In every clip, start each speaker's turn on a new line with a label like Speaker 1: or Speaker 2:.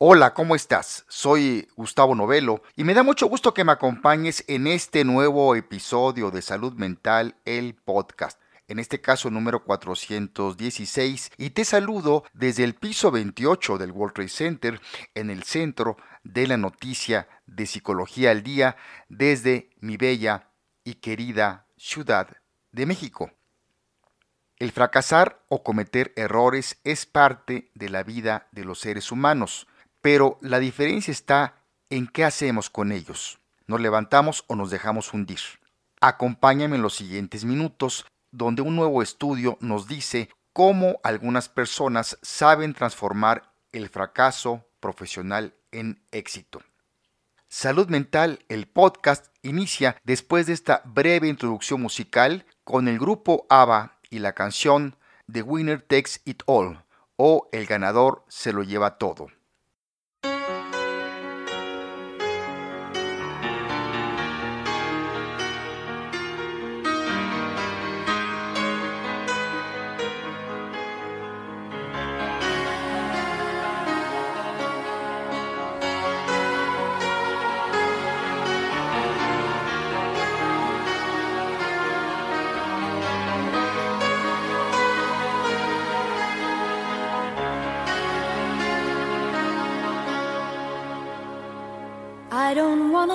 Speaker 1: Hola, ¿cómo estás? Soy Gustavo Novelo y me da mucho gusto que me acompañes en este nuevo episodio de Salud Mental, el podcast. En este caso número 416 y te saludo desde el piso 28 del World Trade Center en el centro de la noticia de Psicología al Día desde mi bella y querida Ciudad de México. El fracasar o cometer errores es parte de la vida de los seres humanos pero la diferencia está en qué hacemos con ellos. ¿Nos levantamos o nos dejamos hundir? Acompáñame en los siguientes minutos, donde un nuevo estudio nos dice cómo algunas personas saben transformar el fracaso profesional en éxito. Salud Mental, el podcast, inicia después de esta breve introducción musical con el grupo ABBA y la canción The Winner Takes It All o El ganador se lo lleva todo.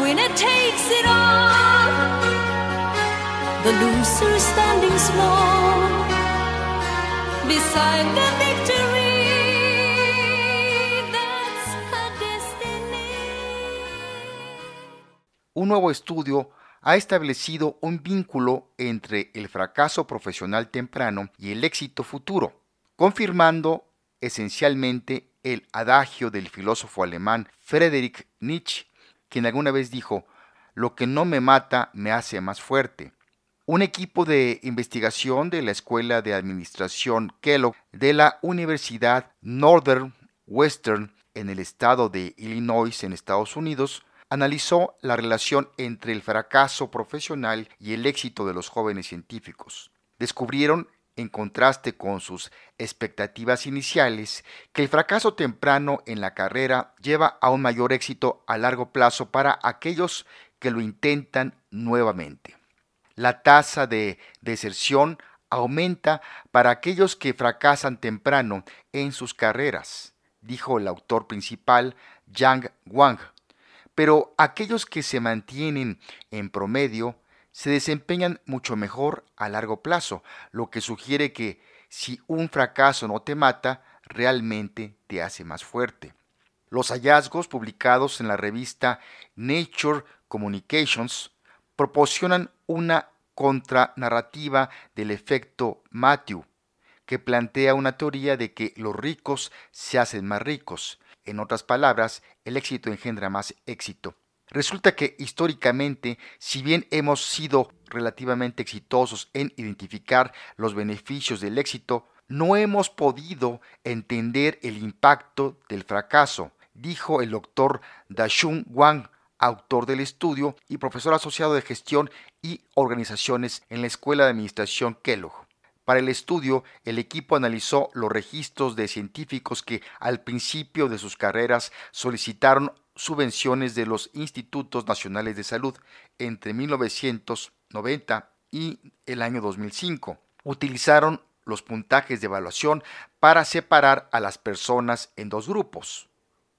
Speaker 2: Winner takes it all. The loser standing small beside the victory. That's destiny.
Speaker 1: Un nuevo estudio ha establecido un vínculo entre el fracaso profesional temprano y el éxito futuro, confirmando esencialmente el adagio del filósofo alemán Friedrich Nietzsche quien alguna vez dijo, lo que no me mata me hace más fuerte. Un equipo de investigación de la Escuela de Administración Kellogg de la Universidad Northern Western en el estado de Illinois en Estados Unidos analizó la relación entre el fracaso profesional y el éxito de los jóvenes científicos. Descubrieron en contraste con sus expectativas iniciales, que el fracaso temprano en la carrera lleva a un mayor éxito a largo plazo para aquellos que lo intentan nuevamente. La tasa de deserción aumenta para aquellos que fracasan temprano en sus carreras, dijo el autor principal Yang Wang. Pero aquellos que se mantienen en promedio se desempeñan mucho mejor a largo plazo, lo que sugiere que si un fracaso no te mata, realmente te hace más fuerte. Los hallazgos publicados en la revista Nature Communications proporcionan una contranarrativa del efecto Matthew, que plantea una teoría de que los ricos se hacen más ricos. En otras palabras, el éxito engendra más éxito. Resulta que históricamente, si bien hemos sido relativamente exitosos en identificar los beneficios del éxito, no hemos podido entender el impacto del fracaso, dijo el doctor Dashun Wang, autor del estudio y profesor asociado de gestión y organizaciones en la Escuela de Administración Kellogg. Para el estudio, el equipo analizó los registros de científicos que al principio de sus carreras solicitaron subvenciones de los institutos nacionales de salud entre 1990 y el año 2005. Utilizaron los puntajes de evaluación para separar a las personas en dos grupos.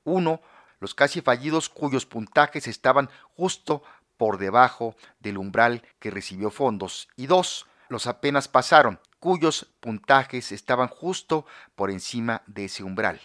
Speaker 1: Uno, los casi fallidos cuyos puntajes estaban justo por debajo del umbral que recibió fondos. Y dos, los apenas pasaron, cuyos puntajes estaban justo por encima de ese umbral.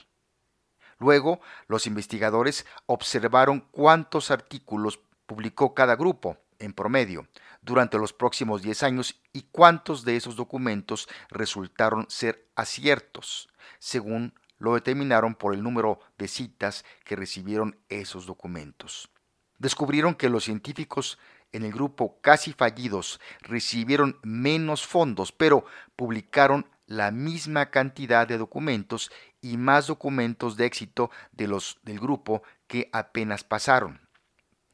Speaker 1: Luego, los investigadores observaron cuántos artículos publicó cada grupo, en promedio, durante los próximos 10 años y cuántos de esos documentos resultaron ser aciertos, según lo determinaron por el número de citas que recibieron esos documentos. Descubrieron que los científicos en el grupo casi fallidos recibieron menos fondos, pero publicaron la misma cantidad de documentos y más documentos de éxito de los del grupo que apenas pasaron.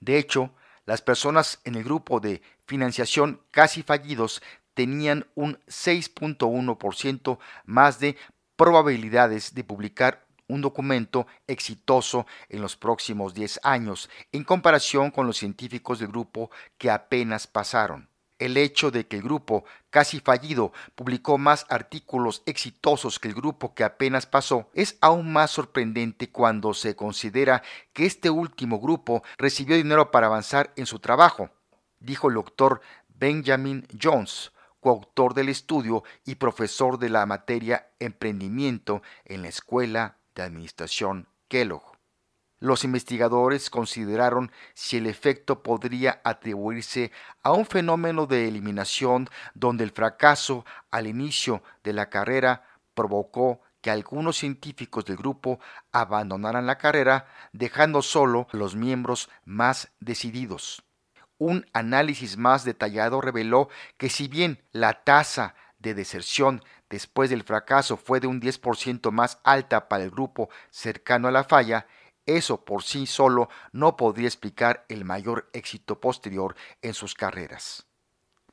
Speaker 1: De hecho, las personas en el grupo de financiación casi fallidos tenían un 6.1% más de probabilidades de publicar un documento exitoso en los próximos 10 años, en comparación con los científicos del grupo que apenas pasaron. El hecho de que el grupo casi fallido publicó más artículos exitosos que el grupo que apenas pasó es aún más sorprendente cuando se considera que este último grupo recibió dinero para avanzar en su trabajo, dijo el doctor Benjamin Jones, coautor del estudio y profesor de la materia emprendimiento en la Escuela de Administración Kellogg. Los investigadores consideraron si el efecto podría atribuirse a un fenómeno de eliminación donde el fracaso al inicio de la carrera provocó que algunos científicos del grupo abandonaran la carrera, dejando solo los miembros más decididos. Un análisis más detallado reveló que si bien la tasa de deserción después del fracaso fue de un 10% más alta para el grupo cercano a la falla, eso por sí solo no podría explicar el mayor éxito posterior en sus carreras.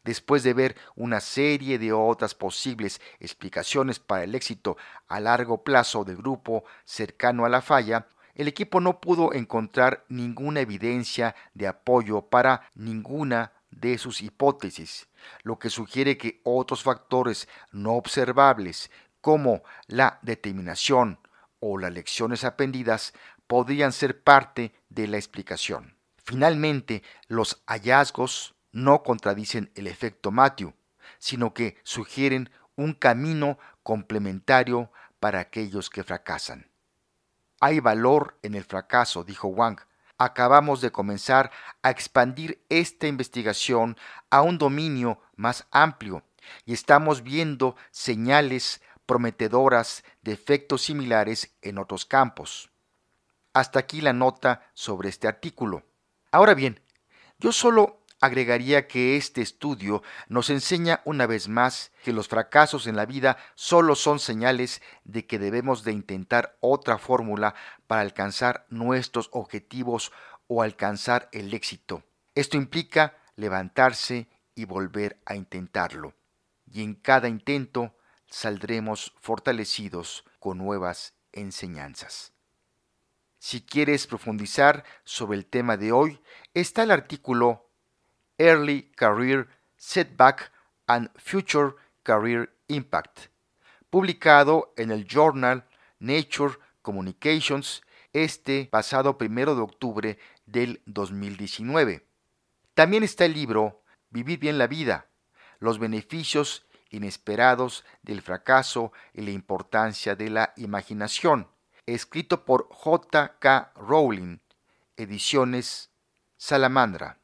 Speaker 1: Después de ver una serie de otras posibles explicaciones para el éxito a largo plazo del grupo cercano a la falla, el equipo no pudo encontrar ninguna evidencia de apoyo para ninguna de sus hipótesis, lo que sugiere que otros factores no observables, como la determinación o las lecciones aprendidas, podrían ser parte de la explicación. Finalmente, los hallazgos no contradicen el efecto Matthew, sino que sugieren un camino complementario para aquellos que fracasan. Hay valor en el fracaso, dijo Wang. Acabamos de comenzar a expandir esta investigación a un dominio más amplio y estamos viendo señales prometedoras de efectos similares en otros campos. Hasta aquí la nota sobre este artículo. Ahora bien, yo solo agregaría que este estudio nos enseña una vez más que los fracasos en la vida solo son señales de que debemos de intentar otra fórmula para alcanzar nuestros objetivos o alcanzar el éxito. Esto implica levantarse y volver a intentarlo. Y en cada intento saldremos fortalecidos con nuevas enseñanzas. Si quieres profundizar sobre el tema de hoy, está el artículo Early Career Setback and Future Career Impact, publicado en el journal Nature Communications este pasado primero de octubre del 2019. También está el libro Vivir bien la vida, los beneficios inesperados del fracaso y la importancia de la imaginación, escrito por J.K. Rowling, Ediciones Salamandra.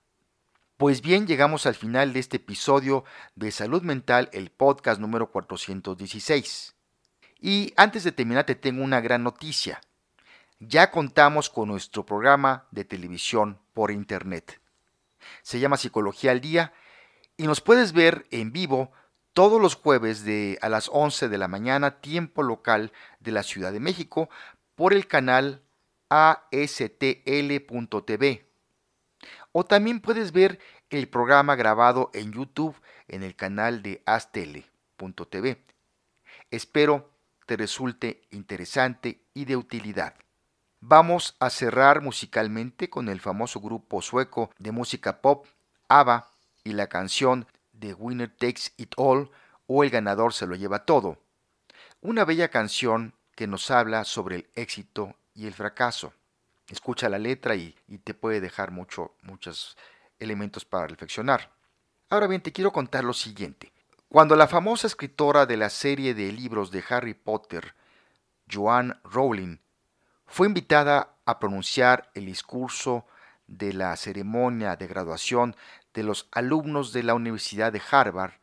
Speaker 1: Pues bien, llegamos al final de este episodio de Salud Mental, el podcast número 416. Y antes de terminar te tengo una gran noticia. Ya contamos con nuestro programa de televisión por internet. Se llama Psicología al Día y nos puedes ver en vivo todos los jueves de a las 11 de la mañana, tiempo local de la Ciudad de México, por el canal astl.tv. O también puedes ver el programa grabado en YouTube en el canal de astl.tv. Espero te resulte interesante y de utilidad. Vamos a cerrar musicalmente con el famoso grupo sueco de música pop ABBA y la canción The Winner Takes It All o El ganador se lo lleva todo. Una bella canción que nos habla sobre el éxito y el fracaso. Escucha la letra y, te puede dejar mucho, muchos elementos para reflexionar. Ahora bien, te quiero contar lo siguiente. Cuando la famosa escritora de la serie de libros de Harry Potter, Joanne Rowling, fue invitada a pronunciar el discurso de la ceremonia de graduación de los alumnos de la Universidad de Harvard,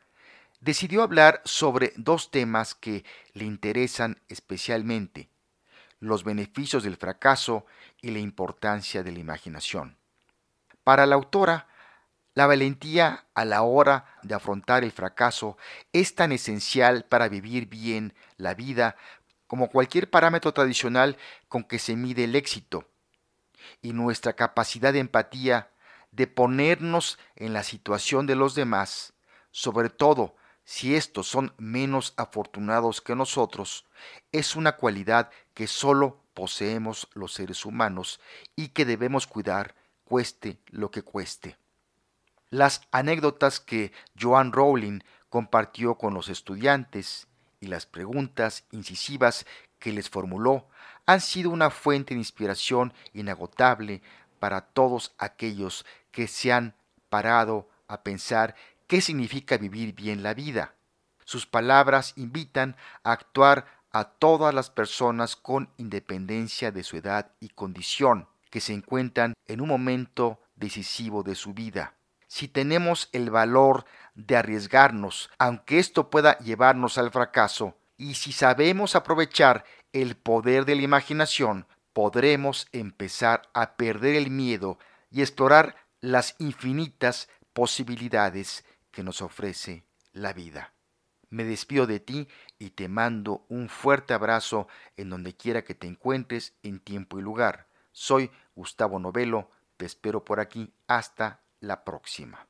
Speaker 1: decidió hablar sobre dos temas que le interesan especialmente, los beneficios del fracaso y la importancia de la imaginación. Para la autora, la valentía a la hora de afrontar el fracaso es tan esencial para vivir bien la vida como cualquier parámetro tradicional con que se mide el éxito. Y nuestra capacidad de empatía, de ponernos en la situación de los demás, sobre todo si estos son menos afortunados que nosotros, es una cualidad que solo poseemos los seres humanos y que debemos cuidar cueste lo que cueste. Las anécdotas que Joan Rowling compartió con los estudiantes y las preguntas incisivas que les formuló han sido una fuente de inspiración inagotable para todos aquellos que se han parado a pensar qué significa vivir bien la vida. Sus palabras invitan a actuar a todas las personas con independencia de su edad y condición, que se encuentran en un momento decisivo de su vida. Si tenemos el valor de arriesgarnos, aunque esto pueda llevarnos al fracaso, y si sabemos aprovechar el poder de la imaginación, podremos empezar a perder el miedo y explorar las infinitas posibilidades que nos ofrece la vida. Me despido de ti y te mando un fuerte abrazo en donde quiera que te encuentres en tiempo y lugar. Soy Gustavo Novelo, te espero por aquí hasta la próxima.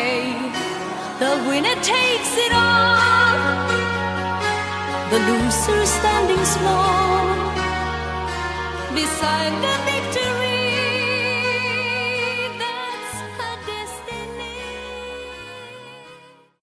Speaker 2: The winner takes it all, the loser standing small beside the victor.